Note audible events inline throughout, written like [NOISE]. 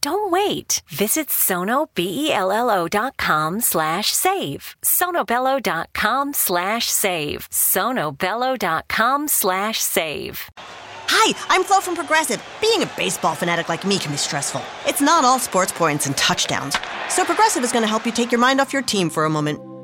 Don't wait. Visit sonobello.com slash save. sonobello.com slash save. sonobello.com slash save. Hi, I'm Flo from Progressive. Being a baseball fanatic like me can be stressful. It's not all sports points and touchdowns. So Progressive is going to help you take your mind off your team for a moment.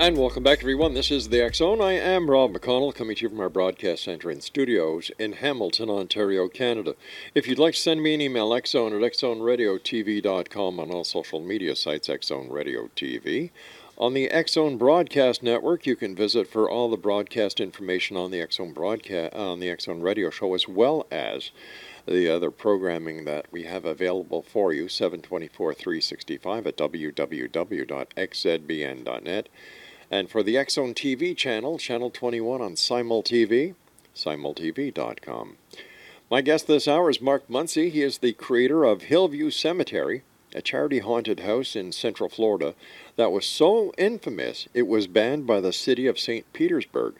And welcome back, everyone. This is the Zone. I am Rob McConnell, coming to you from our broadcast center and studios in Hamilton, Ontario, Canada. If you'd like to send me an email, xzone at xzoneradiotv.com on all social media sites, Xzone Radio TV. On the Zone Broadcast Network, you can visit for all the broadcast information on the Zone broadcast on the Zone Radio Show, as well as the other programming that we have available for you, 724 365 at www.xzbn.net. And for the X Zone TV channel, channel 21 on Simul TV, simultv.com. My guest this hour is Mark Muncy. He is the creator of Hellview Cemetery, a charity haunted house in Central Florida that was so infamous it was banned by the city of St. Petersburg.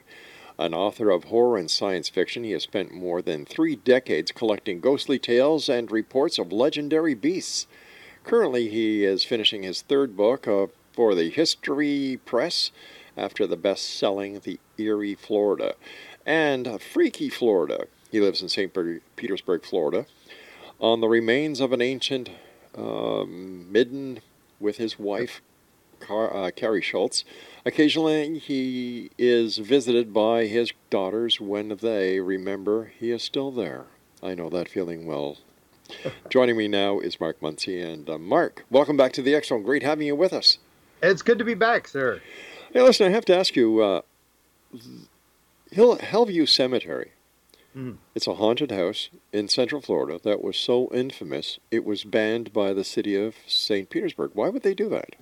An author of horror and science fiction, he has spent more than three decades collecting ghostly tales and reports of legendary beasts. Currently, he is finishing his third book of for the History Press after the best selling The Eerie Florida and Freaky Florida. He lives in St. Petersburg, Florida, on the remains of an ancient um, midden with his wife, Car- uh, Kari Schultz. Occasionally, he is visited by his daughters when they remember he is still there. I know that feeling well. [LAUGHS] Joining me now is Mark Muncy. And uh, Mark, welcome back to the X Zone. Great having you with us. It's good to be back, sir. Hey, listen, I have to ask you uh, Hill, Hellview Cemetery. Mm. It's a haunted house in Central Florida that was so infamous it was banned by the city of St. Petersburg. Why would they do that?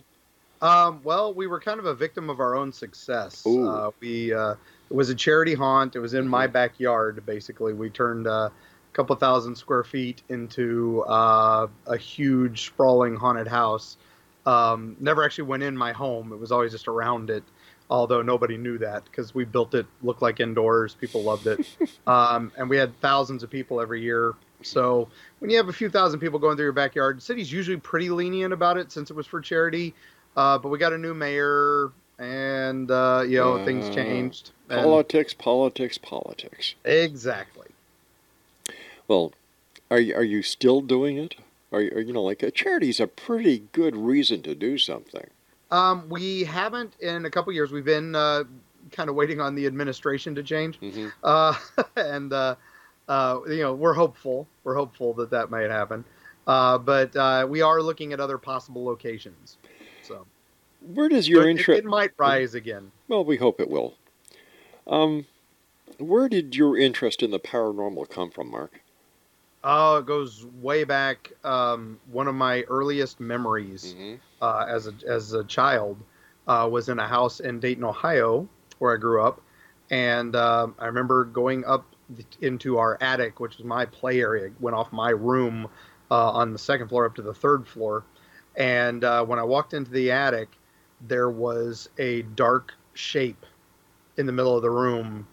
Um, well, we were kind of a victim of our own success. Uh, we uh, it was a charity haunt. It was in my backyard. Basically, we turned uh, a couple thousand square feet into uh, a huge sprawling haunted house. Um, never actually went in my home. It was always just around it. Although nobody knew that because we built it, looked like indoors. People loved it, [LAUGHS] um, and we had thousands of people every year. So when you have a few thousand people going through your backyard, the city's usually pretty lenient about it since it was for charity. Uh, but we got a new mayor, and uh, you know things changed. And Politics, politics, politics. exactly. Well, are you, are you still doing it? Are you, you know, like a charity is a pretty good reason to do something. Um, we haven't in a couple years. We've been uh, kind of waiting on the administration to change, Mhm. uh, [LAUGHS] and uh, uh, you know we're hopeful. We're hopeful that that might happen. Uh, but uh, we are looking at other possible locations. So Where does your But it- interest? It, might rise again. Well, we hope it will. Um, where did your interest in the paranormal come from, Mark? Oh, it goes way back. Um, one of my earliest memories uh, as a as a child uh, was in a house in Dayton, Ohio, where I grew up, and um, I remember going up into our attic, which was my play area. Went off my room uh, on the second floor up to the third floor, and uh, when I walked into the attic, there was a dark shape in the middle of the room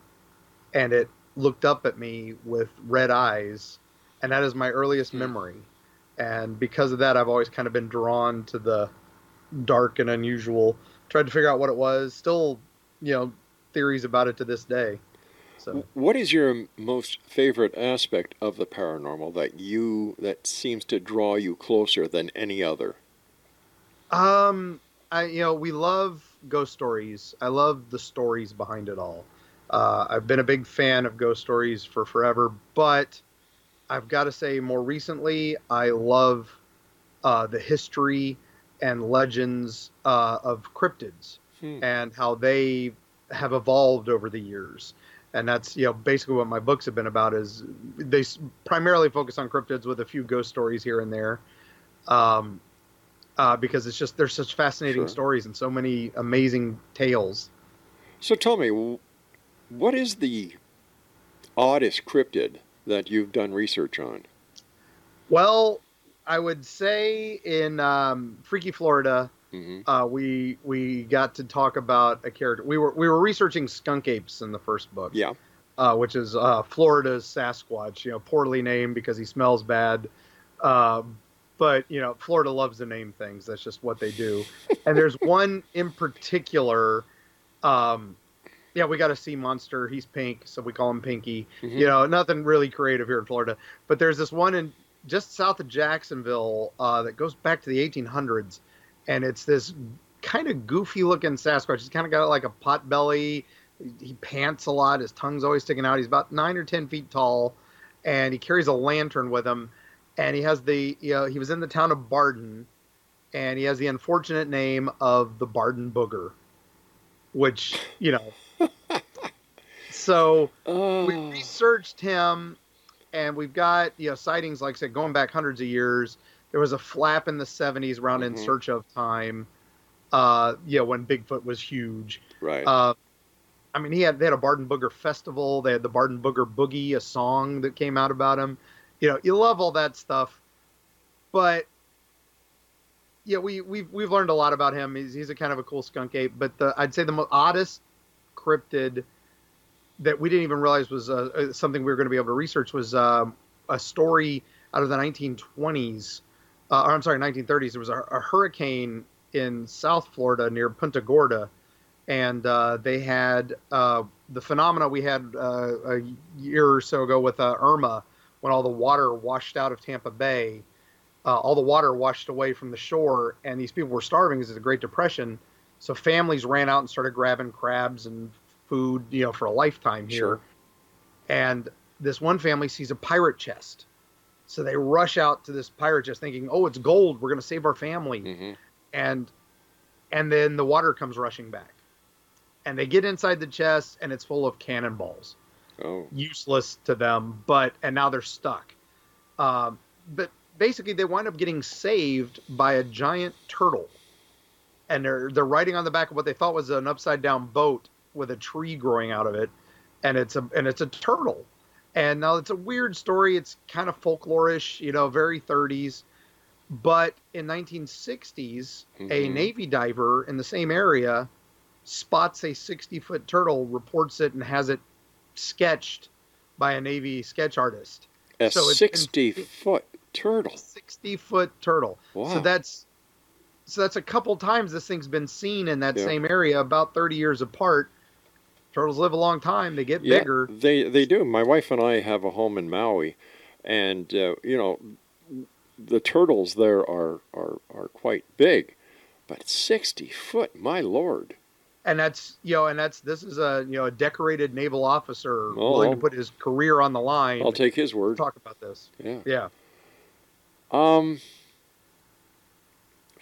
and it looked up at me with red eyes, and that is my earliest Hmm. memory. And because of that, I've always kind of been drawn to the dark and unusual. Tried to figure out what it was. Still, you know, theories about it to this day. So. What is your most favorite aspect of the paranormal that you that seems to draw you closer than any other? Um, I you know we love ghost stories. I love the stories behind it all. Uh, I've been a big fan of ghost stories for forever, but I've got to say more recently I love uh, the history and legends uh, of cryptids Hmm. and how they have evolved over the years. And that's you know basically what my books have been about is they primarily focus on cryptids with a few ghost stories here and there. Um, uh, because it's just there's such fascinating Sure. stories and so many amazing tales. So tell me, what is the oddest cryptid that you've done research on? Well, I would say in um, Freaky Florida, hmm uh, we we got to talk about a character. We were we were researching skunk apes in the first book. Yeah. uh, which is uh, Florida's Sasquatch. You know, poorly named because he smells bad. Uh, but you know, Florida loves to name things. That's just what they do. and there's [LAUGHS] one in particular. Um, yeah, we got a sea monster. He's pink, so we call him Pinky. Mhm. You know, nothing really creative here in Florida. But there's this one in just south of Jacksonville uh, that goes back to the 1800s, and it's this kind of goofy looking Sasquatch. He's kind of got like a pot belly. He pants a lot. His tongue's always sticking out. He's about nine or ten feet tall, and he carries a lantern with him. And he has the you know he was in the town of Bardin, and he has the unfortunate name of the Bardin Booger, which you know. So we Oh, researched him and we've got you know sightings like i said going back hundreds of years. There was a flap in the 70s around in Mhm. search of time uh yeah when bigfoot was huge. Right. uh i mean he had they had a bardin booger festival. They had the bardin booger boogie a song that came out about him. You know you love all that stuff but yeah we we've, we've learned a lot about him. He's, he's a kind of a cool skunk ape but the i'd say the most oddest cryptid that we didn't even realize was uh, uh, something we were going to be able to research was um, a story out of the 1920s, uh, or I'm sorry, 1930s. There was a, a hurricane in South Florida near Punta Gorda, and uh, they had uh, the phenomena we had uh, a year or so ago with uh, Irma, when all the water washed out of Tampa Bay. Uh, all the water washed away from the shore, and these people were starving because of the Great Depression. So families ran out and started grabbing crabs and food, you know, for a lifetime here. Sure. And this one family sees a pirate chest. So they rush out to this pirate chest thinking, "Oh, it's gold. We're going to save our family." hmm And and then the water comes rushing back. And they get inside the chest and it's full of cannonballs. Oh, Useless to them, but and now they're stuck. Um, but basically they wind up getting saved by a giant turtle. And they're they're riding on the back of what they thought was an upside down boat with a tree growing out of it, and it's a and it's a turtle. And now it's a weird story. It's kind of folklorish, you know, very 30s. But in 1960s, a Mhm. Navy diver in the same area spots a 60 foot turtle, reports it, and has it sketched by a Navy sketch artist. a So it's sixty-foot turtle. 60 foot turtle. Wow. So that's so that's a couple times this thing's been seen in that Yeah. same area, about 30 years apart. Turtles live a long time. They get Yeah, bigger. they they do. My wife and I have a home in Maui, and uh, you know, the turtles there are are are quite big, but sixty foot, my lord! and that's you know and that's this is a you know a decorated naval officer Oh, willing to put his career on the line I'll take his to word. talk about this Yeah. yeah Um,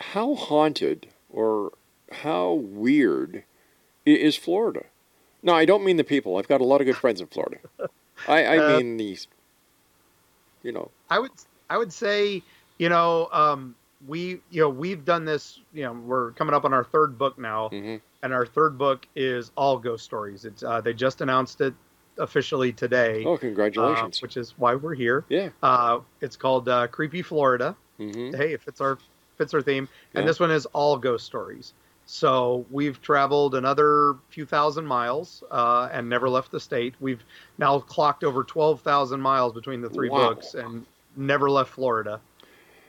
how haunted or how weird is Florida? No, I don't mean the people. I've got a lot of good friends in Florida. I, I Uh, mean these. You know, i would i would say you know um we you know we've done this you know we're coming up on our third book now mhm. and our third book is all ghost stories it's uh, they just announced it officially today oh, uh, congratulations! which is why we're here yeah. uh it's called uh, creepy florida hmm hey, it fits our fits our theme. And Yeah. this one is all ghost stories. So we've traveled another few thousand miles uh, and never left the state. We've now clocked over 12,000 miles between the three Wow. books and never left Florida,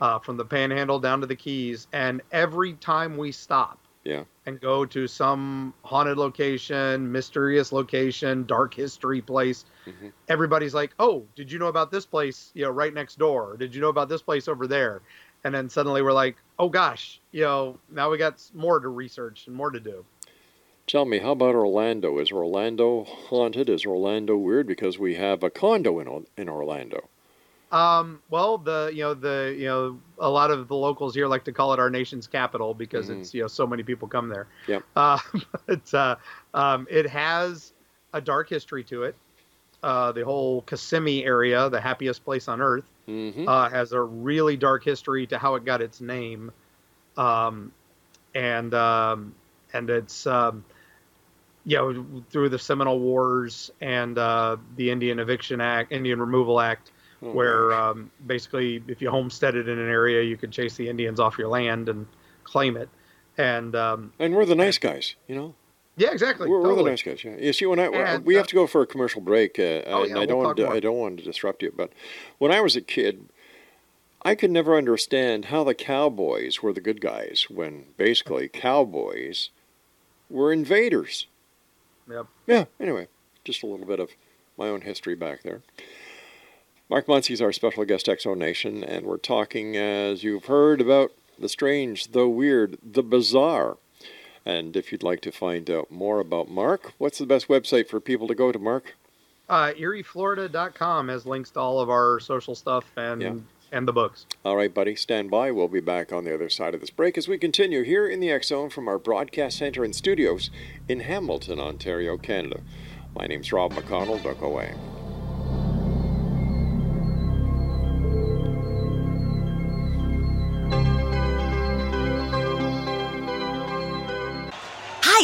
uh, from the Panhandle down to the Keys. And every time we stop Yeah. and go to some haunted location, mysterious location, dark history place, Mhm. everybody's like, "Oh, did you know about this place? You know, right next door. Did you know about this place over there?" And then suddenly we're like, "Oh gosh, you know, now we got more to research and more to do." Tell me, how about Orlando? Is Orlando haunted? Is Orlando weird? Because we have a condo in in Orlando. Um, well, the you know the you know a lot of the locals here like to call it our nation's capital because Mhm. it's you know so many people come there. Yep. [LAUGHS] Uh, but uh, um, it has a dark history to it. Uh, the whole Kissimmee area, the happiest place on earth, Mm-hmm. uh, has a really dark history to how it got its name, um, and um, and it's um, you know through the Seminole Wars and uh, the Indian Eviction Act, Indian Removal Act, Oh, where um, basically if you homesteaded in an area, you could chase the Indians off your land and claim it, and um, and we're the nice guys, you know. Yeah, exactly. We're, we're the totally. nice guys. Yeah. You see, when I And, we uh, have to go for a commercial break, uh, Oh, and yeah, I don't want to. I don't want to disrupt you, but when I was a kid, I could never understand how the cowboys were the good guys when basically cowboys were invaders. Yep. Yeah. Anyway, just a little bit of my own history back there. Mark Muncy is our special guest, X Zone Nation, and we're talking, as you've heard, about the strange, the weird, the bizarre. And if you'd like to find out more about Mark, what's the best website for people to go to, Mark? Uh, EerieFlorida.com has links to all of our social stuff and Yeah. and the books. All right, buddy, stand by. We'll be back on the other side of this break as we continue here in the X Zone from our broadcast center and studios in Hamilton, Ontario, Canada. My name's Rob McConnell. Don't away.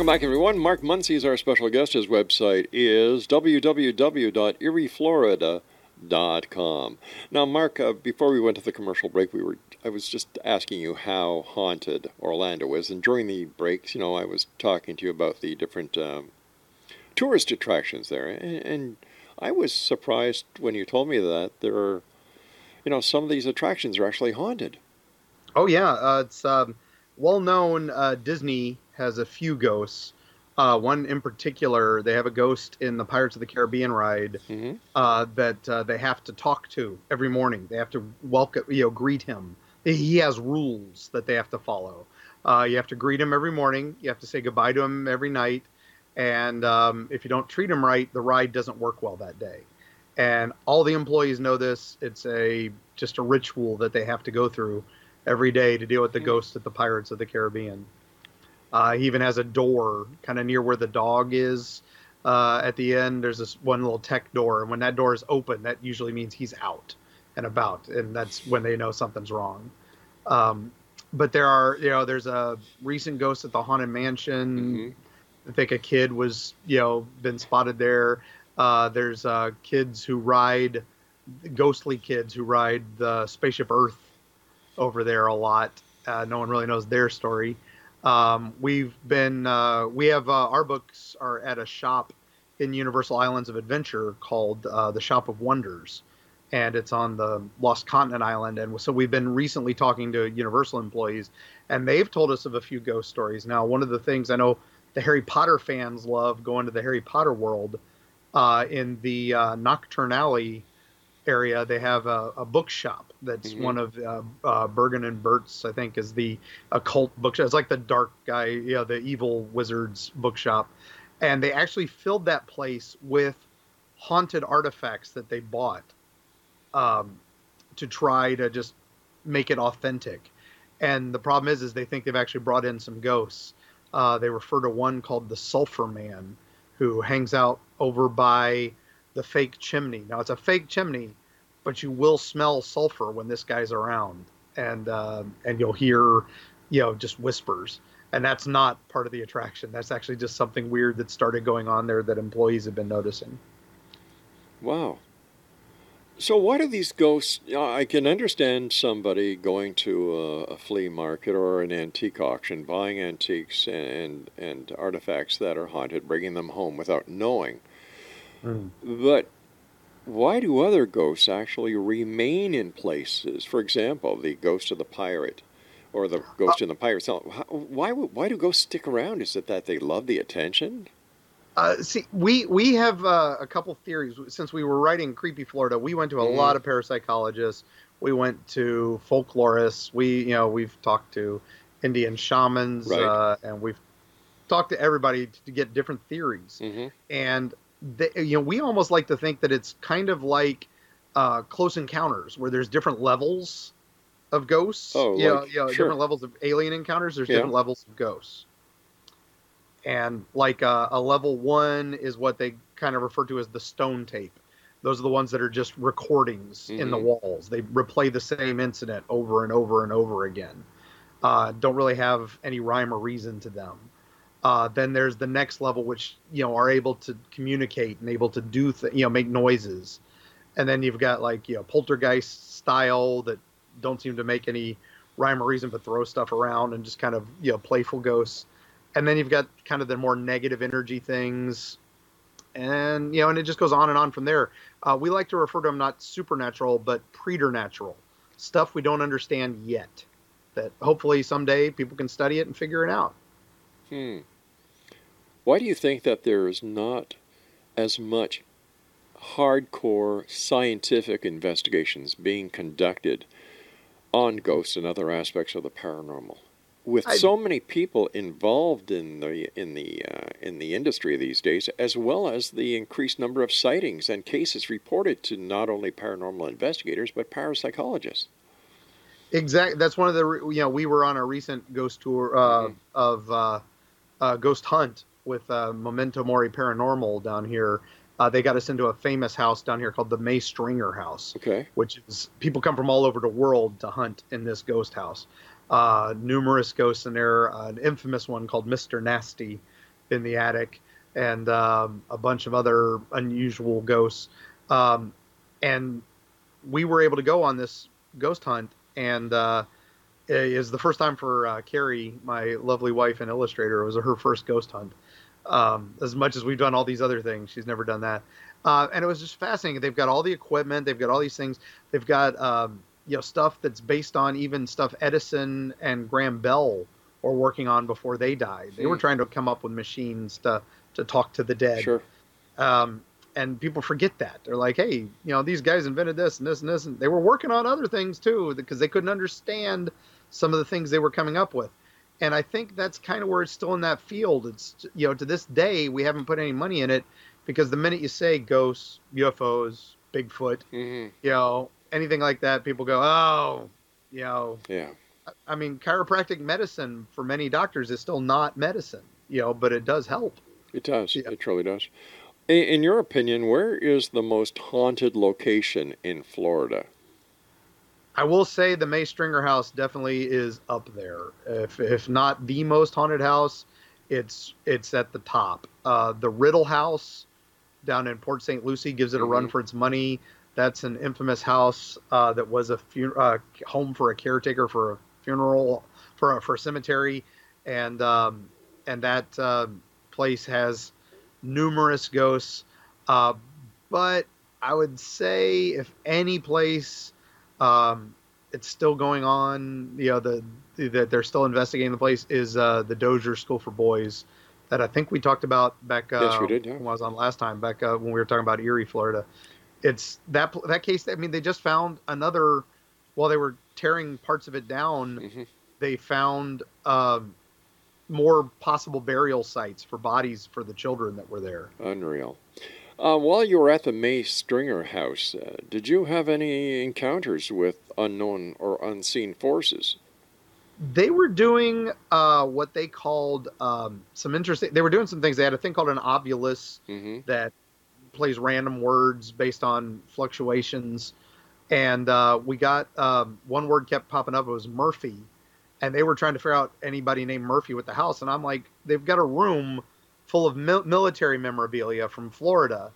Welcome back, everyone. Mark Muncy is our special guest. His website is www.eerieflorida.com. Now, Mark, uh, before we went to the commercial break, we were I was just asking you how haunted Orlando is, and during the breaks, you know, I was talking to you about the different um, tourist attractions there, and, and I was surprised when you told me that there are, you know, some of these attractions are actually haunted. Oh yeah, uh, it's um, well known. Uh, Disney has a few ghosts. Uh, one in particular, they have a ghost in the Pirates of the Caribbean ride Mm-hmm. uh, that uh, they have to talk to every morning. They have to welcome, you know, greet him. He has rules that they have to follow. Uh, you have to greet him every morning. You have to say goodbye to him every night. And um, if you don't treat him right, the ride doesn't work well that day. And all the employees know this. It's a just a ritual that they have to go through every day to deal with the ghost of the Pirates of the Caribbean. Uh, he even has a door kind of near where the dog is. Uh, at the end, there's this one little tech door, and when that door is open, that usually means he's out and about, and that's when they know something's wrong. Um, but there are, you know, there's a recent ghost at the haunted mansion. I think a kid was, you know, been spotted there. Uh, there's uh, kids who ride, ghostly kids who ride the spaceship Earth over there a lot. Uh, no one really knows their story. Um, we've been, uh, we have uh, our books are at a shop in Universal Islands of Adventure called uh, the Shop of Wonders, and it's on the Lost Continent Island. And so we've been recently talking to Universal employees, and they've told us of a few ghost stories. Now, one of the things I know the Harry Potter fans love going to the Harry Potter world. Uh, in the uh, Knockturn Alley area, they have a, a bookshop that's mm-hmm. one of uh, uh, Borgin and Burkes, I think, is the occult bookshop. It's like the dark guy, you know, the evil wizard's bookshop. And they actually filled that place with haunted artifacts that they bought um, to try to just make it authentic. And the problem is, is they think they've actually brought in some ghosts. Uh, they refer to one called the Sulphur Man, who hangs out over by the fake chimney. Now it's a fake chimney, but you will smell sulfur when this guy's around, and uh, and you'll hear, you know, just whispers. And that's not part of the attraction. That's actually just something weird that started going on there that employees have been noticing. Wow. So why do these ghosts? I can understand somebody going to a, a, flea market or an antique auction, buying antiques and and artifacts that are haunted, bringing them home without knowing. Mm. But why do other ghosts actually remain in places? For example, the ghost of the pirate, or the ghost uh, in the pirate cell. Why why do ghosts stick around? Is it that they love the attention? Uh, see, we we have uh, a couple theories. Since we were writing Creepy Florida, we went to a mm-hmm. lot of parapsychologists. We went to folklorists. We you know we've talked to Indian shamans, right. uh, and we've talked to everybody to get different theories. Mm-hmm. And they, you know, we almost like to think that it's kind of like uh, Close Encounters, where there's different levels of ghosts. Oh, you like, know, you know sure. different levels of alien encounters. There's yeah. different levels of ghosts and like uh, a level one is what they kind of refer to as the stone tape those are the ones that are just recordings mm-hmm. in the mm-hmm. walls they replay the same incident over and over and over again uh, don't really have any rhyme or reason to them uh, then there's the next level which you know are able to communicate and able to do th- you know make noises. And then you've got like you know poltergeist style that don't seem to make any rhyme or reason but throw stuff around and just kind of you know playful ghosts. And then you've got kind of the more negative energy things. And you know and it just goes on and on from there. Uh, we like to refer to them not supernatural but preternatural. Stuff we don't understand yet that hopefully someday people can study it and figure it out. Hmm why do you think that there's not as much hardcore scientific investigations being conducted on ghosts and other aspects of the paranormal with I, so many people involved in the in the uh, in the industry these days, as well as the increased number of sightings and cases reported to not only paranormal investigators but parapsychologists. Exactly. That's one of the you know we were on a recent ghost tour uh, mm-hmm. of uh, uh ghost hunt with uh, Memento Mori Paranormal down here. Uh, they got us into a famous house down here called the May Stringer House. Okay. Which is people come from all over the world to hunt in this ghost house uh, numerous ghosts in there, uh, an infamous one called Mr. Nasty in the attic, and um, a bunch of other unusual ghosts. Um, and we were able to go on this ghost hunt, and uh, it is the first time for uh, Kari, my lovely wife and illustrator. It was her first ghost hunt. Um, as much as we've done all these other things, she's never done that. Uh, and it was just fascinating. They've got all the equipment, they've got all these things. They've got um, you know stuff that's based on even stuff Edison and Graham Bell were working on before they died. They were trying to come up with machines to to talk to the dead. Sure. Um, and people forget that they're like, hey, you know, these guys invented this and this and this, and they were working on other things too because they couldn't understand some of the things they were coming up with. And I think that's kind of where it's still in that field. It's you know to this day we haven't put any money in it because the minute you say ghosts, UFOs, Bigfoot, mm-hmm. you know, anything like that, people go, oh, you know. Yeah. I mean, chiropractic medicine for many doctors is still not medicine, you know, but it does help. It does. Yeah. It truly does. In your opinion, where is the most haunted location in Florida? I will say the May Stringer house definitely is up there. If if not the most haunted house, it's it's at the top. Uh, the Riddle House down in Port St. Lucie gives it a mm-hmm. run for its money. That's an infamous house uh, that was a uh, home for a caretaker for a funeral for a, for a cemetery, and um, and that uh, place has numerous ghosts. Uh, but I would say if any place um, it's still going on, you know, the that they're still investigating the place is uh, the Dozier School for Boys that I think we talked about back uh, yes, we did, yeah. when I was on last time, back uh, when we were talking about Eerie, Florida. it's that that case. I mean, they just found another while they were tearing parts of it down. Mm-hmm. They found uh, more possible burial sites for bodies for the children that were there. Unreal. Uh, while you were at the May Stringer house, uh, did you have any encounters with unknown or unseen forces? They were doing uh, what they called um, some interesting. They were doing some things. They had a thing called an Ovilus mm-hmm. that plays random words based on fluctuations, and uh, we got um, one word kept popping up. It was Murphy, and they were trying to figure out anybody named Murphy with the house. And I'm like, they've got a room full of mil- military memorabilia from Florida,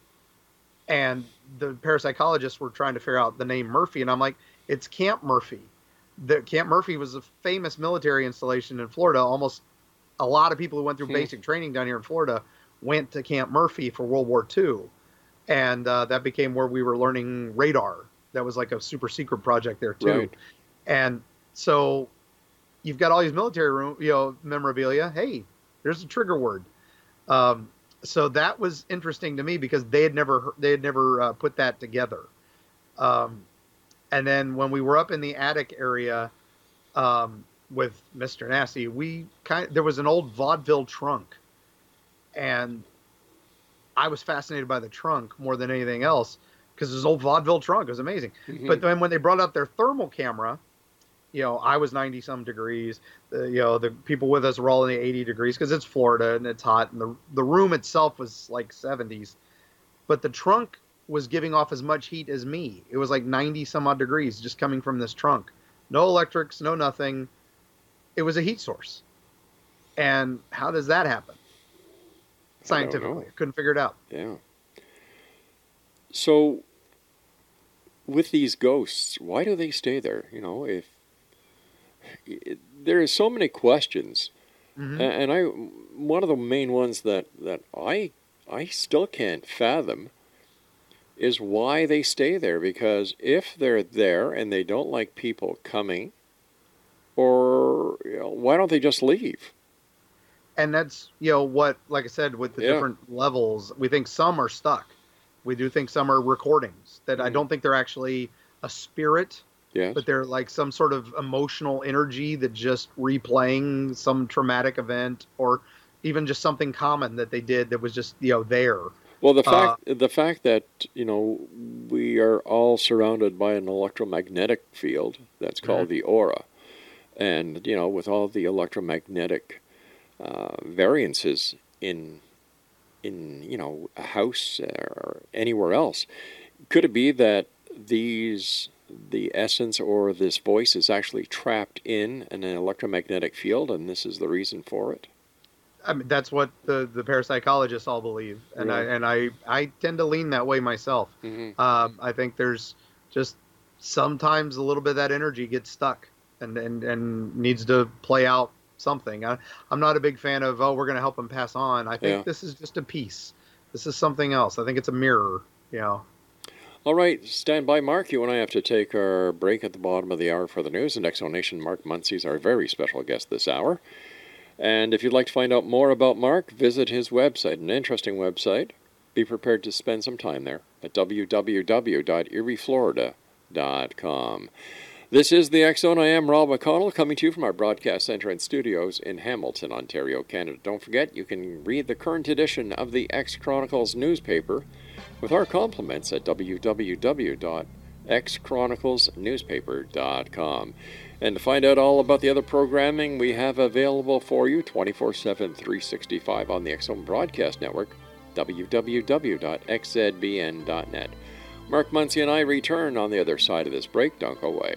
and the parapsychologists were trying to figure out the name Murphy, and I'm like, it's Camp Murphy. The Camp Murphy was a famous military installation in Florida. Almost a lot of people who went through hmm. basic training down here in Florida went to Camp Murphy for World War II, and uh, that became where we were learning radar. That was like a super secret project there too, right. and so you've got all these military room, you know, memorabilia. Hey, there's a trigger word. Um, so that was interesting to me because they had never they had never uh, put that together. Um, and then when we were up in the attic area um, with Mr. Nasty, we kind of, there was an old vaudeville trunk, and I was fascinated by the trunk more than anything else because this old vaudeville trunk was amazing. Mm-hmm. But then when they brought up their thermal camera, you know, I was 90 some degrees. The, you know, the people with us were all in the 80 degrees because it's Florida and it's hot. And the, the room itself was like 70s. But the trunk was giving off as much heat as me. It was like 90 some odd degrees just coming from this trunk. No electrics, no nothing. It was a heat source. And how does that happen? Scientifically, I couldn't figure it out. Yeah. So, with these ghosts, why do they stay there? You know, if there is so many questions, mm-hmm. and I one of the main ones that that I I still can't fathom is why they stay there. Because if they're there and they don't like people coming, or you know, why don't they just leave? And that's you know what, like I said, with the yeah. different levels, we think some are stuck. We do think some are recordings that mm-hmm. I don't think they're actually a spirit Yes. But they're like some sort of emotional energy that just replaying some traumatic event or even just something common that they did that was just, you know, there. Well, the fact uh, the fact that you know we are all surrounded by an electromagnetic field that's called mm-hmm. the aura, and you know with all the electromagnetic uh, variances in in you know a house or anywhere else, could it be that these the essence or this voice is actually trapped in an electromagnetic field, and this is the reason for it. I mean, that's what the, the parapsychologists all believe, and I and I, I tend to lean that way myself. Mm-hmm. Um, I think there's just sometimes a little bit of that energy gets stuck and and, and needs to play out something. I, am not a big fan of oh we're going to help them pass on. I think yeah. this is just a piece. This is something else. I think it's a mirror. You know. All right, stand by, Mark. You and I have to take our break at the bottom of the hour for the news. And X Zone Nation Mark Muncy is our very special guest this hour. And if you'd like to find out more about Mark, visit his website, an interesting website. Be prepared to spend some time there at www.eerieflorida.com. This is the Zone. I am Rob McConnell, coming to you from our broadcast center and studios in Hamilton, Ontario, Canada. Don't forget, you can read the current edition of the X Chronicles newspaper with our compliments at www.xchroniclesnewspaper.com. And to find out all about the other programming we have available for you 24 7, 365 on the X Broadcast Network, www.xzbn.net. Mark Muncy and I return on the other side of this break. Don't go away.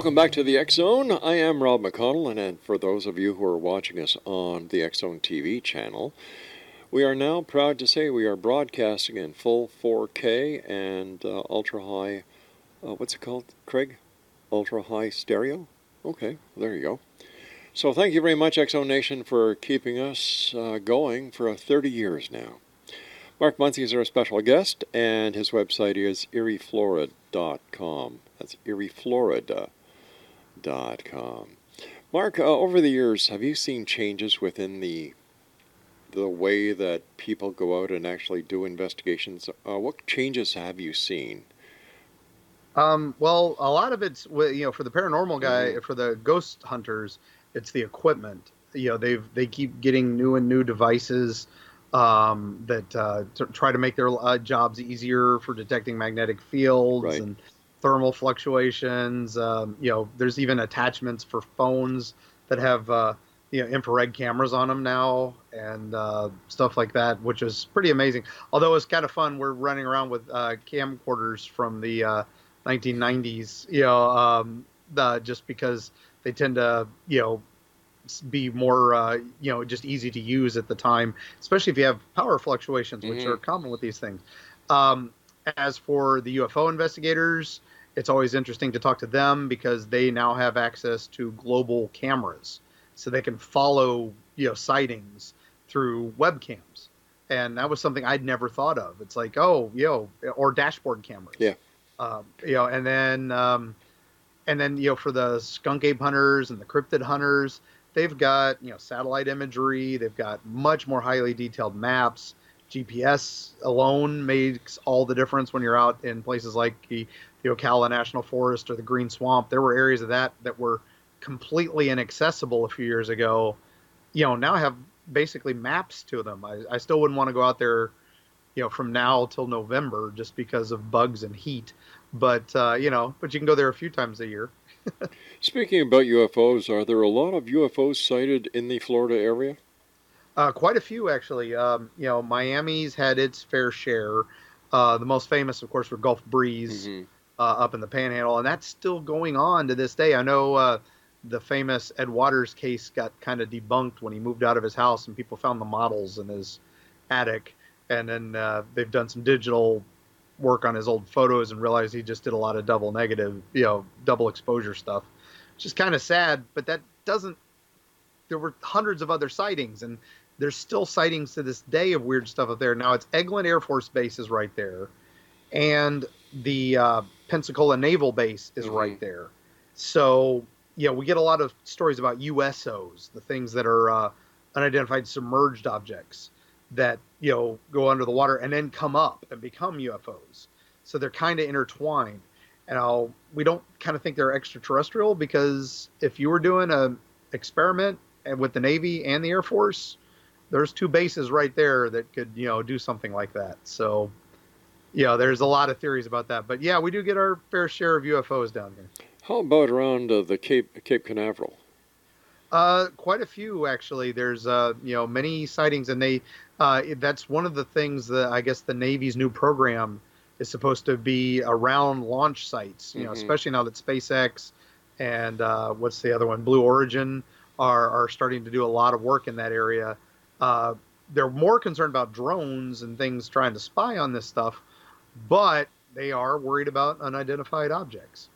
Welcome back to the X Zone. I am Rob McConnell, and for those of you who are watching us on the X Zone TV channel, we are now proud to say we are broadcasting in full 4K and uh, ultra high. Uh, what's it called, Craig? Ultra high stereo. Okay, there you go. So thank you very much, X Zone Nation, for keeping us uh, going for 30 years now. Mark Muncy is our special guest, and his website is eerieflorida.com. That's eerieflorida.com com. Mark, uh, over the years, have you seen changes within the the way that people go out and actually do investigations? Uh, what changes have you seen? Um, well, a lot of it's you know for the paranormal guy, mm-hmm. for the ghost hunters, it's the equipment. You know, they've they keep getting new and new devices um, that uh, to try to make their uh, jobs easier for detecting magnetic fields right. and thermal fluctuations. Um, you know, there's even attachments for phones that have uh, you know infrared cameras on them now and uh, stuff like that, which is pretty amazing. Although it's kind of fun, we're running around with uh, camcorders from the 1990s. Uh, you know, um, the, just because they tend to you know be more uh, you know just easy to use at the time, especially if you have power fluctuations, which mm-hmm. are common with these things. Um, as for the UFO investigators, it's always interesting to talk to them because they now have access to global cameras, so they can follow you know sightings through webcams, and that was something I'd never thought of. It's like oh yo or dashboard cameras. Yeah. Um, you know, and then um, and then you know for the skunk ape hunters and the cryptid hunters, they've got you know satellite imagery. They've got much more highly detailed maps. GPS alone makes all the difference when you're out in places like the, the Ocala National Forest or the Green Swamp. There were areas of that that were completely inaccessible a few years ago. You know, now I have basically maps to them. I, I still wouldn't want to go out there, you know, from now till November just because of bugs and heat. But uh, you know, but you can go there a few times a year. [LAUGHS] Speaking about UFOs, are there a lot of UFOs sighted in the Florida area? Uh, quite a few, actually. Um, you know, Miami's had its fair share. Uh, the most famous, of course, were Gulf Breeze mm-hmm. uh, up in the Panhandle, and that's still going on to this day. I know uh, the famous Ed Walters case got kind of debunked when he moved out of his house, and people found the models in his attic, and then uh, they've done some digital work on his old photos and realized he just did a lot of double negative, you know, double exposure stuff, which is kind of sad. But that doesn't. There were hundreds of other sightings, and there's still sightings to this day of weird stuff up there. Now it's Eglin Air Force Base is right there, and the uh, Pensacola Naval Base is mm-hmm. right there. So yeah, we get a lot of stories about USOs, the things that are uh, unidentified submerged objects that you know go under the water and then come up and become UFOs. So they're kind of intertwined. And I'll, we don't kind of think they're extraterrestrial because if you were doing a experiment with the Navy and the Air Force, there's two bases right there that could you know do something like that. So yeah, there's a lot of theories about that. But yeah, we do get our fair share of UFOs down here. How about around uh, the Cape Cape Canaveral? Uh, quite a few actually. There's uh, you know many sightings, and they uh, that's one of the things that I guess the Navy's new program is supposed to be around launch sites. You know, mm-hmm. especially now that SpaceX and uh, what's the other one, Blue Origin, are are starting to do a lot of work in that area. Uh, they're more concerned about drones and things trying to spy on this stuff, but they are worried about unidentified objects.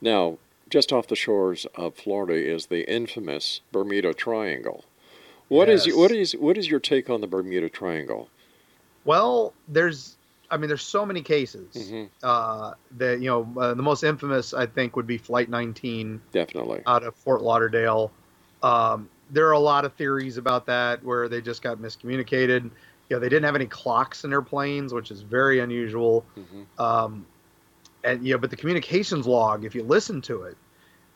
Now, just off the shores of Florida is the infamous Bermuda Triangle. What yes. is what is what is your take on the Bermuda Triangle? Well, there's I mean, there's so many cases Mm-hmm. uh, that you know. Uh, the most infamous, I think, would be Flight 19 Definitely. out of Fort Lauderdale. Um, there are a lot of theories about that where they just got miscommunicated. You know, they didn't have any clocks in their planes, which is very unusual. Mhm. Um, and you know, but the communications log, if you listen to it,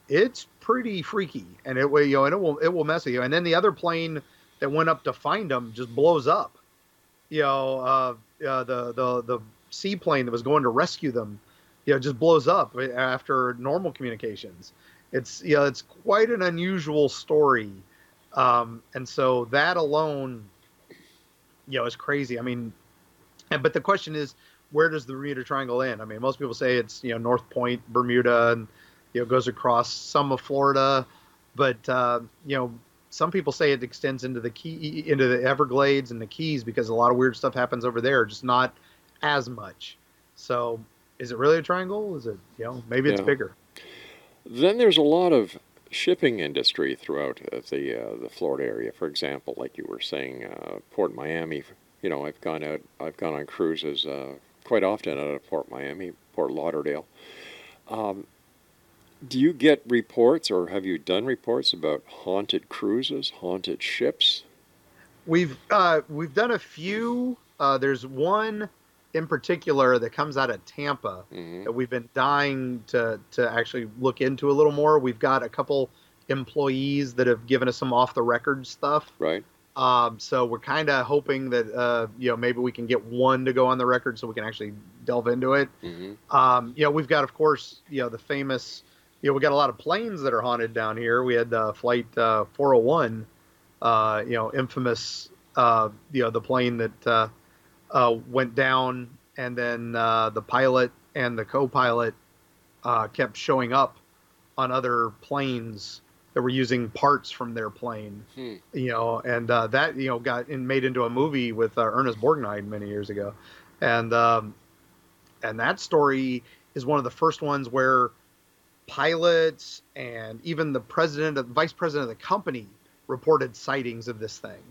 it's pretty freaky, and it will you know, and it will it will mess with you. And then the other plane that went up to find them just blows up. You know, uh, uh, the the the seaplane that was going to rescue them, you know, just blows up after normal communications. It's you know, it's quite an unusual story, um, and so that alone, you know, is crazy. I mean, and but the question is, where does the Bermuda Triangle end? I mean, most people say it's you know North Point, Bermuda, and you know goes across some of Florida, but uh, you know some people say it extends into the key into the Everglades and the Keys because a lot of weird stuff happens over there, just not as much. So, is it really a triangle? Is it you know maybe it's Yeah. bigger? Then there's a lot of shipping industry throughout uh, the uh, the Florida area. For example, like you were saying, uh, Port Miami. You know, I've gone out. I've gone on cruises uh, quite often out of Port Miami, Port Lauderdale. Um, do you get reports, or have you done reports about haunted cruises, haunted ships? We've uh, we've done a few. Uh, there's one in particular that comes out of Tampa hmm that we've been dying to to actually look into a little more. We've got a couple employees that have given us some off the record stuff. Right. Um, so we're kind of hoping that uh, you know maybe we can get one to go on the record so we can actually delve into it. hmm Um, you know, we've got, of course, you know, the famous, you know, we got a lot of planes that are haunted down here. We had uh, Flight uh, 401, uh, you know, infamous, uh, you know, the plane that uh, went down, and then uh, the pilot and the co-pilot uh, kept showing up on other planes that were using parts from their plane. Hmm. You know, and uh, that you know got in, made into a movie with uh, Ernest Borgnine many years ago, and um, and that story is one of the first ones where pilots and even the president of vice president of the company reported sightings of this thing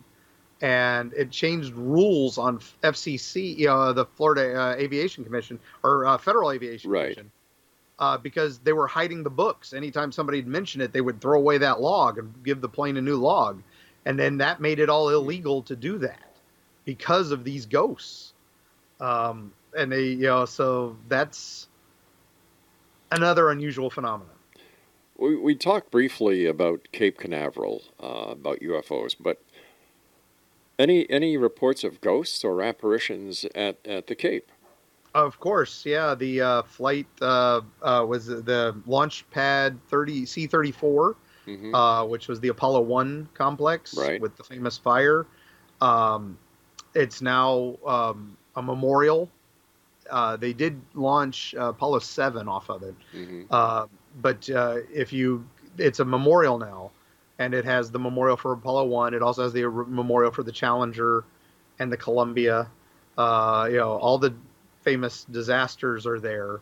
and it changed rules on FCC, you know, the Florida uh, Aviation Commission or uh, Federal Aviation Right. Commission, uh, because they were hiding the books. Anytime somebody'd mention it, they would throw away that log and give the plane a new log, and then that made it all illegal to do that because of these ghosts. Um, and they, you know, so that's another unusual phenomenon. We, we talked briefly about Cape Canaveral, uh, about UFOs, but any any reports of ghosts or apparitions at, at the Cape? Of course, yeah. The uh, flight uh, uh, was the launch pad 30 C 34, hmm uh, which was the Apollo One complex Right. with the famous fire. Um, it's now um, a memorial. Uh, they did launch uh, Apollo Seven off of it, hmm uh, but uh, if you, it's a memorial now, and it has the memorial for Apollo One. It also has the memorial for the Challenger and the Columbia. Uh, you know, all the famous disasters are there.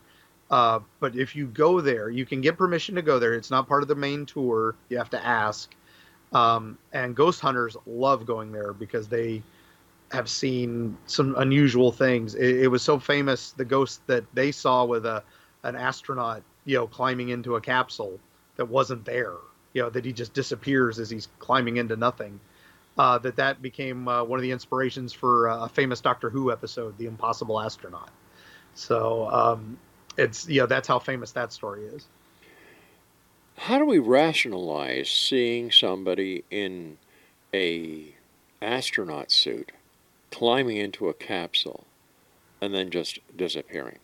Uh, but if you go there, you can get permission to go there. It's not part of the main tour. You have to ask. Um, and ghost hunters love going there because they have seen some unusual things. It, it was so famous the ghost that they saw with a an astronaut, you know, climbing into a capsule that wasn't there. You know, that he just disappears as he's climbing into nothing. Uh, that that became uh, one of the inspirations for uh, a famous Doctor Who episode, The Impossible Astronaut. So um, it's you know that's how famous that story is. How do we rationalize seeing somebody in a astronaut suit climbing into a capsule and then just disappearing?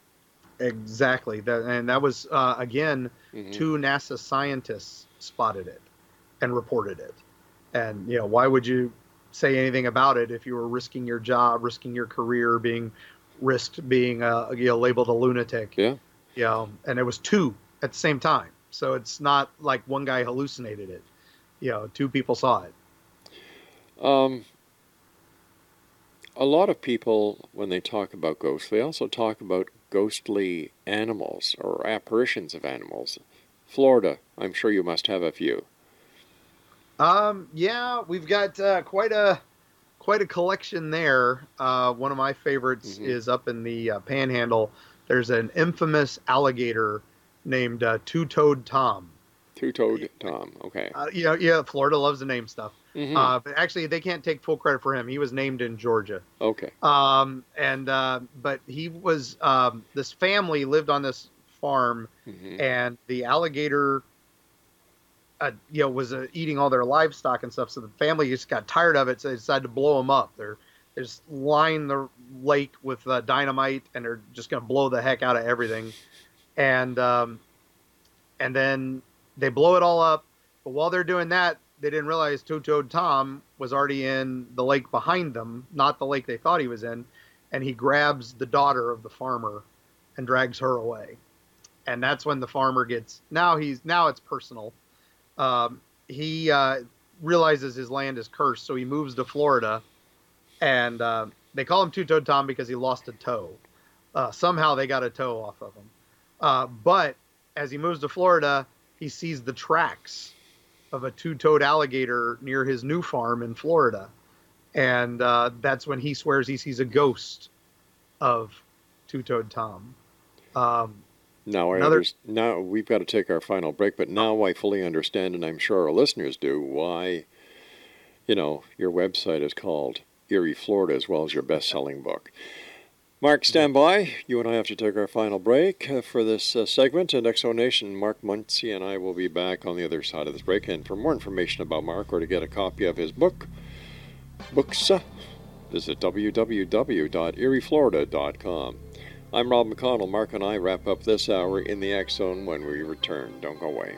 Exactly. That and that was uh, again Mhm. two NASA scientists spotted it and reported it. And you know why would you say anything about it if you were risking your job, risking your career, being risked being uh, you know labeled a lunatic? Yeah. You know, and it was two at the same time. So it's not like one guy hallucinated it. You know, two people saw it. Um, a lot of people, when they talk about ghosts, they also talk about ghostly animals or apparitions of animals. Florida, I'm sure you must have a few. Um, yeah, we've got uh, quite a quite a collection there. Uh, one of my favorites mm-hmm. is up in the uh, Panhandle. There's an infamous alligator named uh, Two Toed Tom. Two Toed Tom. Okay. Uh, yeah, yeah. Florida loves the name stuff. Mm-hmm. Uh, but actually, they can't take full credit for him. He was named in Georgia. Okay. Um, and uh, but he was um, this family lived on this farm, mm-hmm. and the alligator, uh, you know, was uh, eating all their livestock and stuff. So the family just got tired of it, so they decided to blow him up. They're they just line the lake with uh, dynamite, and they're just going to blow the heck out of everything. And um, and then they blow it all up. But while they're doing that, they didn't realize Two-Toed Tom was already in the lake behind them, not the lake they thought he was in, and he grabs the daughter of the farmer and drags her away. And that's when the farmer gets now he's now it's personal. Um, he uh, realizes his land is cursed, so he moves to Florida, and uh, they call him Two-Toed Tom because he lost a toe. Uh, somehow they got a toe off of him. Uh, but as he moves to Florida, he sees the tracks of a two-toed alligator near his new farm in Florida, and uh, that's when he swears he sees a ghost of two-toed Tom. Um, now I another... now we've got to take our final break, but now I fully understand, and I'm sure our listeners do, why you know your website is called Eerie, Florida, as well as your best-selling book. Mark, stand by. You and I have to take our final break uh, for this uh, segment. And X Zone Nation, Mark Muncy and I will be back on the other side of this break. And for more information about Mark or to get a copy of his book, books, uh, visit www.eerieflorida.com. I'm Rob McConnell. Mark and I wrap up this hour in the X Zone when we return. Don't go away.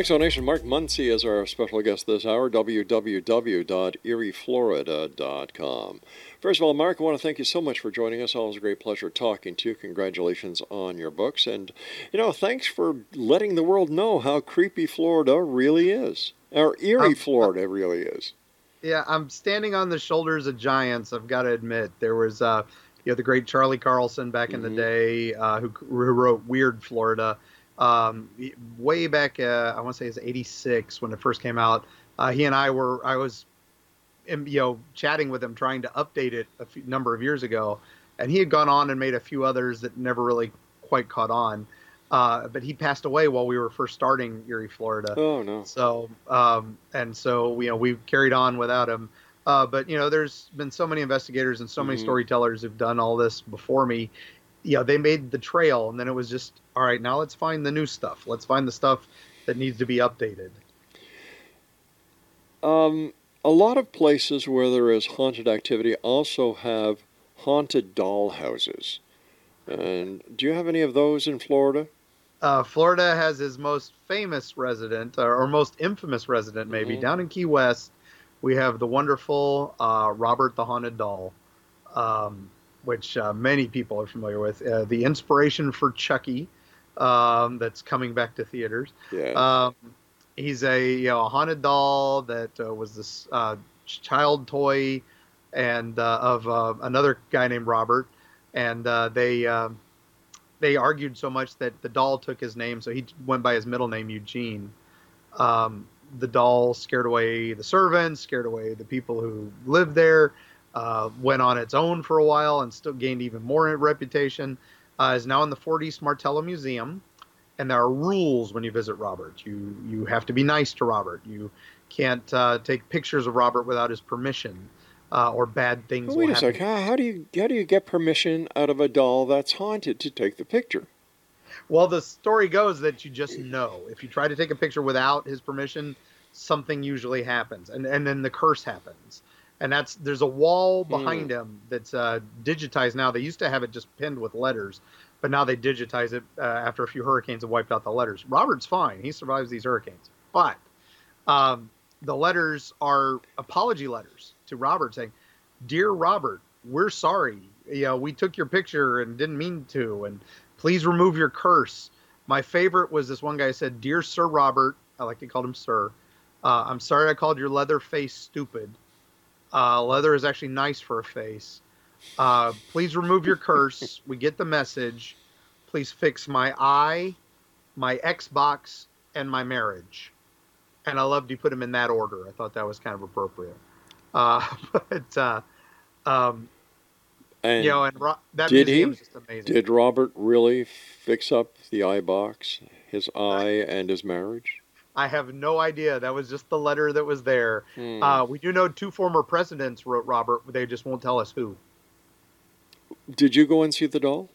X Zone Nation Mark Muncy is our special guest this hour, www.eerieflorida.com. First of all, Mark, I want to thank you so much for joining us. Always a great pleasure talking to you. Congratulations on your books. And, you know, thanks for letting the world know how creepy Florida really is, or eerie um, Florida really is. Yeah, I'm standing on the shoulders of giants, I've got to admit. There was, uh, you know, the great Charlie Carlson back in mm-hmm. the day uh, who, who wrote Weird Florida um, way back, uh, I want to say it's '86 when it first came out. Uh, he and I were, I was, you know, chatting with him, trying to update it a few, number of years ago, and he had gone on and made a few others that never really quite caught on. Uh, but he passed away while we were first starting Eerie, Florida. Oh no! So, um, and so you know, we carried on without him. Uh, but you know, there's been so many investigators and so many mm-hmm. storytellers who've done all this before me, you know, they made the trail, and then it was just all right. Now let's find the new stuff. Let's find the stuff that needs to be updated. Um, a lot of places where there is haunted activity also have haunted doll houses. And do you have any of those in Florida? Uh, Florida has his most famous resident, or, or most infamous resident, maybe mm-hmm. down in Key West. We have the wonderful uh, Robert the Haunted Doll. Um, which uh, many people are familiar with. Uh, the inspiration for Chucky, um, that's coming back to theaters. Yeah. Um, he's a you know a haunted doll that uh, was this uh, child toy and uh, of uh, another guy named Robert, and uh, they um, they argued so much that the doll took his name, so he went by his middle name Eugene. Um, the doll scared away the servants, scared away the people who lived there. Uh, went on its own for a while and still gained even more reputation. Uh, is now in the Fort East Martello Museum, and there are rules when you visit Robert. You you have to be nice to Robert. You can't uh, take pictures of Robert without his permission, uh, or bad things. Wait a second. How, how do you how do you get permission out of a doll that's haunted to take the picture? Well, the story goes that you just know. If you try to take a picture without his permission, something usually happens, and and then the curse happens and that's there's a wall hmm. behind him that's uh, digitized now. They used to have it just pinned with letters, but now they digitize it uh, after a few hurricanes have wiped out the letters. Robert's fine; he survives these hurricanes, but um, the letters are apology letters to Robert saying, "Dear Robert, we're sorry. You know, we took your picture and didn't mean to, and please remove your curse." My favorite was this one guy said, "Dear Sir Robert," I like to call him Sir. Uh, I'm sorry I called your leather face stupid. Uh, leather is actually nice for a face. Uh, please remove your curse. [LAUGHS] we get the message. Please fix my eye, my Xbox, and my marriage. And I loved you put them in that order. I thought that was kind of appropriate. Uh, [LAUGHS] but uh, um, and you know, and Ro- that did he, just amazing. Did Robert really fix up the eye box, his eye, and his marriage? I have no idea. That was just the letter that was there. Hmm. Uh, we do know two former presidents wrote Robert. They just won't tell us who. Did you go and see the doll?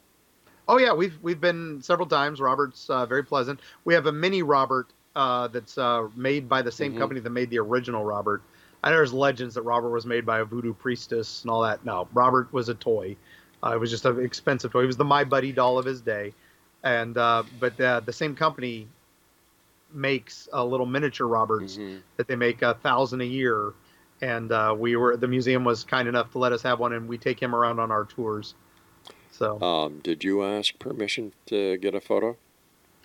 Oh yeah, we've we've been several times. Robert's uh, very pleasant. We have a mini Robert uh, that's uh, made by the same mm-hmm. company that made the original Robert. I know there's legends that Robert was made by a voodoo priestess and all that. No, Robert was a toy. Uh, it was just an expensive toy. He was the My Buddy doll of his day, and uh, but the same company makes a little miniature Roberts mm-hmm. that they make a thousand a year. And uh, we were the museum was kind enough to let us have one, and we take him around on our tours. So, um, did you ask permission to get a photo?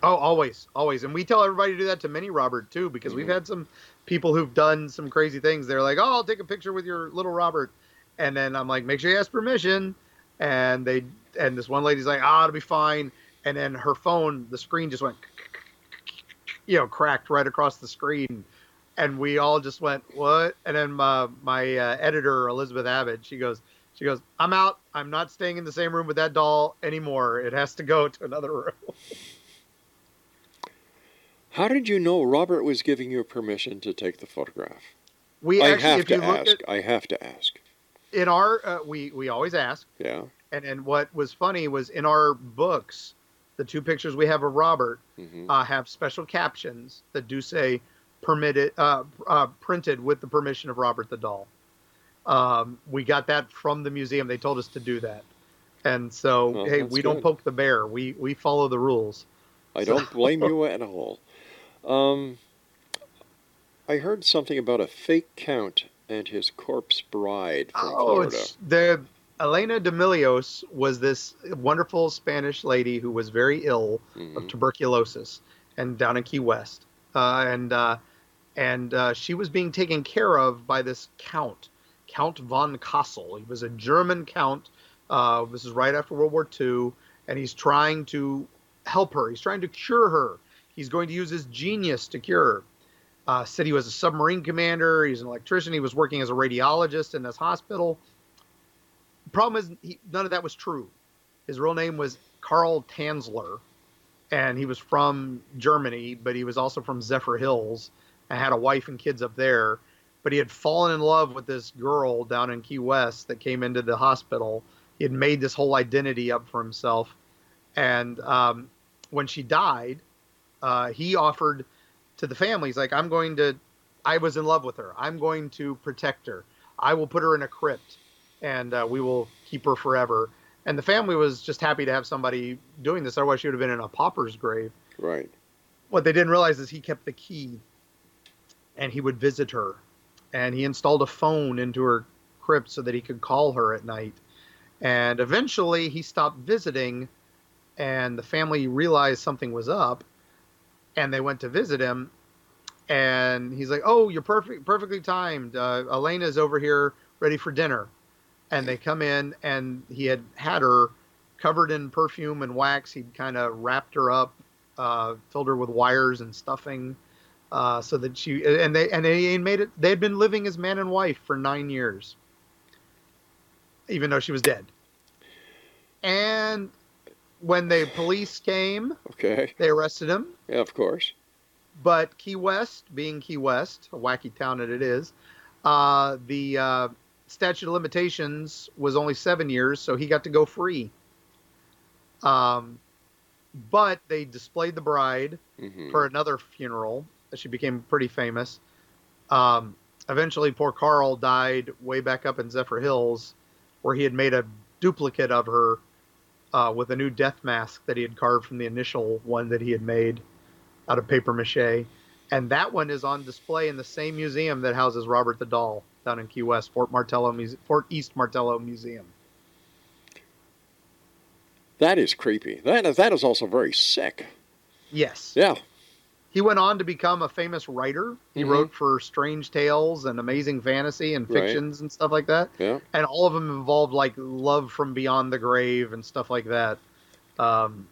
Oh, always, always, and we tell everybody to do that to Mini Robert too, because mm-hmm. we've had some people who've done some crazy things. They're like, "Oh, I'll take a picture with your little Robert," and then I'm like, "Make sure you ask permission." And they and this one lady's like, "Ah, oh, it'll be fine." And then her phone, the screen just went you know, cracked right across the screen. And we all just went, what? And then my, my uh, editor, Elizabeth Abbott, she goes, she goes, I'm out. I'm not staying in the same room with that doll anymore. It has to go to another room. [LAUGHS] How did you know Robert was giving you permission to take the photograph? We I actually, have to ask. At, I have to ask. In our, uh, we we always ask. Yeah. And and what was funny was in our books, the two pictures we have of Robert mm-hmm. uh, have special captions that do say permitted, uh, uh, printed with the permission of Robert the doll. Um, we got that from the museum. They told us to do that, and so well, hey, we good. don't poke the bear. We we follow the rules. I so. don't blame you at all. Um, I heard something about a fake count and his corpse bride from oh, Florida. the Elena de Milios was this wonderful Spanish lady who was very ill mm-hmm. of tuberculosis and down in Key West, uh, and uh, and uh, she was being taken care of by this count, Count von Cosel. He was a German count. Uh, this is right after World War II, and he's trying to help her. He's trying to cure her. He's going to use his genius to cure her. Uh, said he was a submarine commander. He's an electrician. He was working as a radiologist in this hospital problem is, he, none of that was true. His real name was Carl Tanzler, and he was from Germany, but he was also from Zephyrhills and had a wife and kids up there. But he had fallen in love with this girl down in Key West that came into the hospital. He had made this whole identity up for himself. And um, when she died, uh, he offered to the family, he's like, I'm going to, I was in love with her. I'm going to protect her. I will put her in a crypt and uh, we will keep her forever. And the family was just happy to have somebody doing this. Otherwise, she would have been in a pauper's grave. Right. What they didn't realize is he kept the key, and he would visit her, and he installed a phone into her crypt so that he could call her at night. And eventually, he stopped visiting, and the family realized something was up, and they went to visit him. And he's like, "Oh, you're perfect, perfectly timed. Uh, Elena's over here, ready for dinner." And they come in, and he had had her covered in perfume and wax. He'd kind of wrapped her up, uh, filled her with wires and stuffing, uh, so that she and they and they made it. They had been living as man and wife for nine years, even though she was dead. And when the police came, okay, they arrested him. Yeah, of course. But Key West, being Key West, a wacky town that it is, uh, the uh, statute of limitations was only seven years, so he got to go free. Um, but they displayed the bride mm-hmm. for another funeral. She became pretty famous. Um, eventually, poor Carl died way back up in Zephyrhills, where he had made a duplicate of her uh, with a new death mask that he had carved from the initial one that he had made out of paper mache. And that one is on display in the same museum that houses Robert the Doll down in Key West, Fort Martello Muse- Fort East Martello Museum. That is creepy. That that is also very sick. Yes. Yeah. He went on to become a famous writer. He mm-hmm. wrote for Strange Tales and Amazing Fantasy and fictions right. and stuff like that. Yeah. And all of them involved like love from beyond the grave and stuff like that. Um,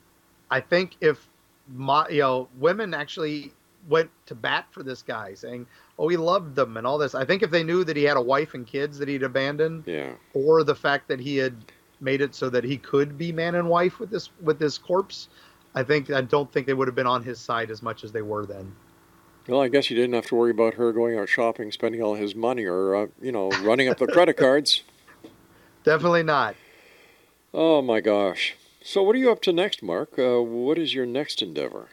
I think if my, you know women actually went to bat for this guy, saying, "Oh, he loved them and all this." I think if they knew that he had a wife and kids that he'd abandoned, yeah, or the fact that he had made it so that he could be man and wife with this with this corpse, I think I don't think they would have been on his side as much as they were then. Well, I guess he didn't have to worry about her going out shopping, spending all his money, or uh, you know, running up the credit [LAUGHS] cards. Definitely not. Oh my gosh! So, what are you up to next, Mark? Uh, what is your next endeavor?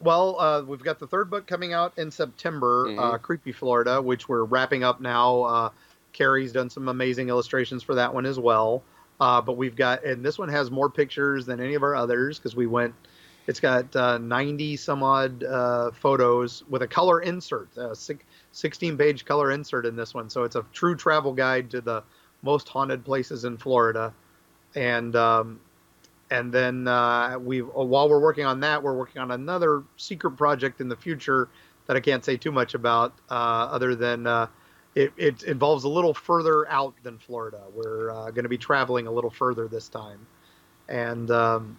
Well, uh, we've got the third book coming out in September, mm-hmm. uh, Creepy Florida, which we're wrapping up now. Uh, Kari's done some amazing illustrations for that one as well. Uh, but we've got, and this one has more pictures than any of our others because we went. It's got uh, 90 some odd uh, photos with a color insert, a 16 page color insert in this one. So it's a true travel guide to the most haunted places in Florida. And um, and then uh, we while we're working on that, we're working on another secret project in the future that I can't say too much about, uh, other than uh, it, it, involves a little further out than Florida. We're uh, going to be traveling a little further this time, and um,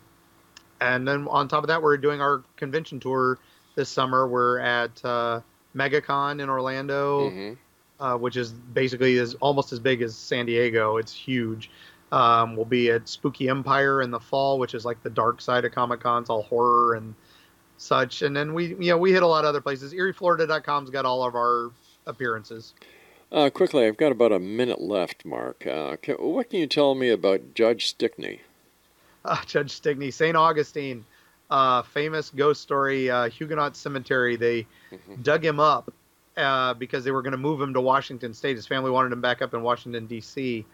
and then on top of that, we're doing our convention tour this summer. We're at uh, MegaCon in Orlando. Mm-hmm. Uh, which is basically is almost as big as San Diego. It's huge. Um, we'll be at Spooky Empire in the fall, which is like the dark side of Comic Con. It's all horror and such. And then we, you know, we hit a lot of other places. EerieFlorida.com's got all of our appearances. Uh, quickly, I've got about a minute left, Mark. Uh, can, what can you tell me about Judge Stickney? Uh, Judge Stickney, St. Augustine, uh, famous ghost story, uh, Huguenot Cemetery. They mm-hmm. dug him up uh, because they were going to move him to Washington State. His family wanted him back up in Washington, D.C.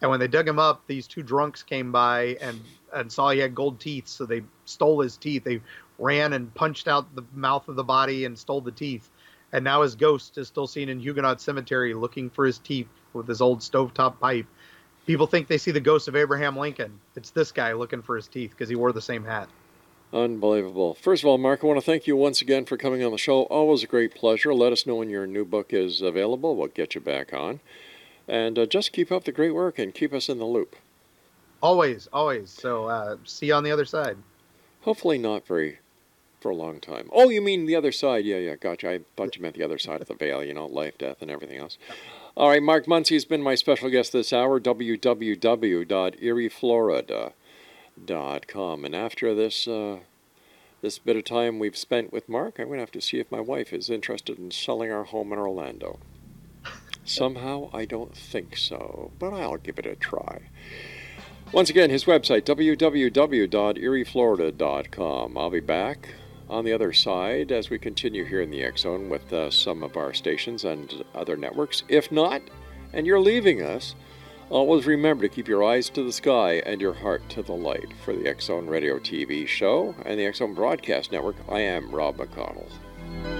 And when they dug him up, these two drunks came by and, and saw he had gold teeth, so they stole his teeth. They ran and punched out the mouth of the body and stole the teeth. And now his ghost is still seen in Huguenot Cemetery looking for his teeth with his old stovetop pipe. People think they see the ghost of Abraham Lincoln. It's this guy looking for his teeth because he wore the same hat. Unbelievable. First of all, Mark, I want to thank you once again for coming on the show. Always a great pleasure. Let us know when your new book is available. We'll get you back on. And uh, just keep up the great work and keep us in the loop. Always, always. So uh, see you on the other side. Hopefully not very for a long time. Oh, you mean the other side? Yeah, yeah, gotcha. I thought you meant the other side of the veil, you know, life, death, and everything else. All right, Mark Muncy has been my special guest this hour, www.eerieflorida.com. And after this, uh, this bit of time we've spent with Mark, I'm going to have to see if my wife is interested in selling our home in Orlando. Somehow I don't think so, but I'll give it a try. Once again, his website, www.eerieflorida.com. I'll be back on the other side as we continue here in the X Zone with uh, some of our stations and other networks. If not, and you're leaving us, always remember to keep your eyes to the sky and your heart to the light. For the X Zone Radio TV show and the X Zone Broadcast Network, I am Rob McConnell.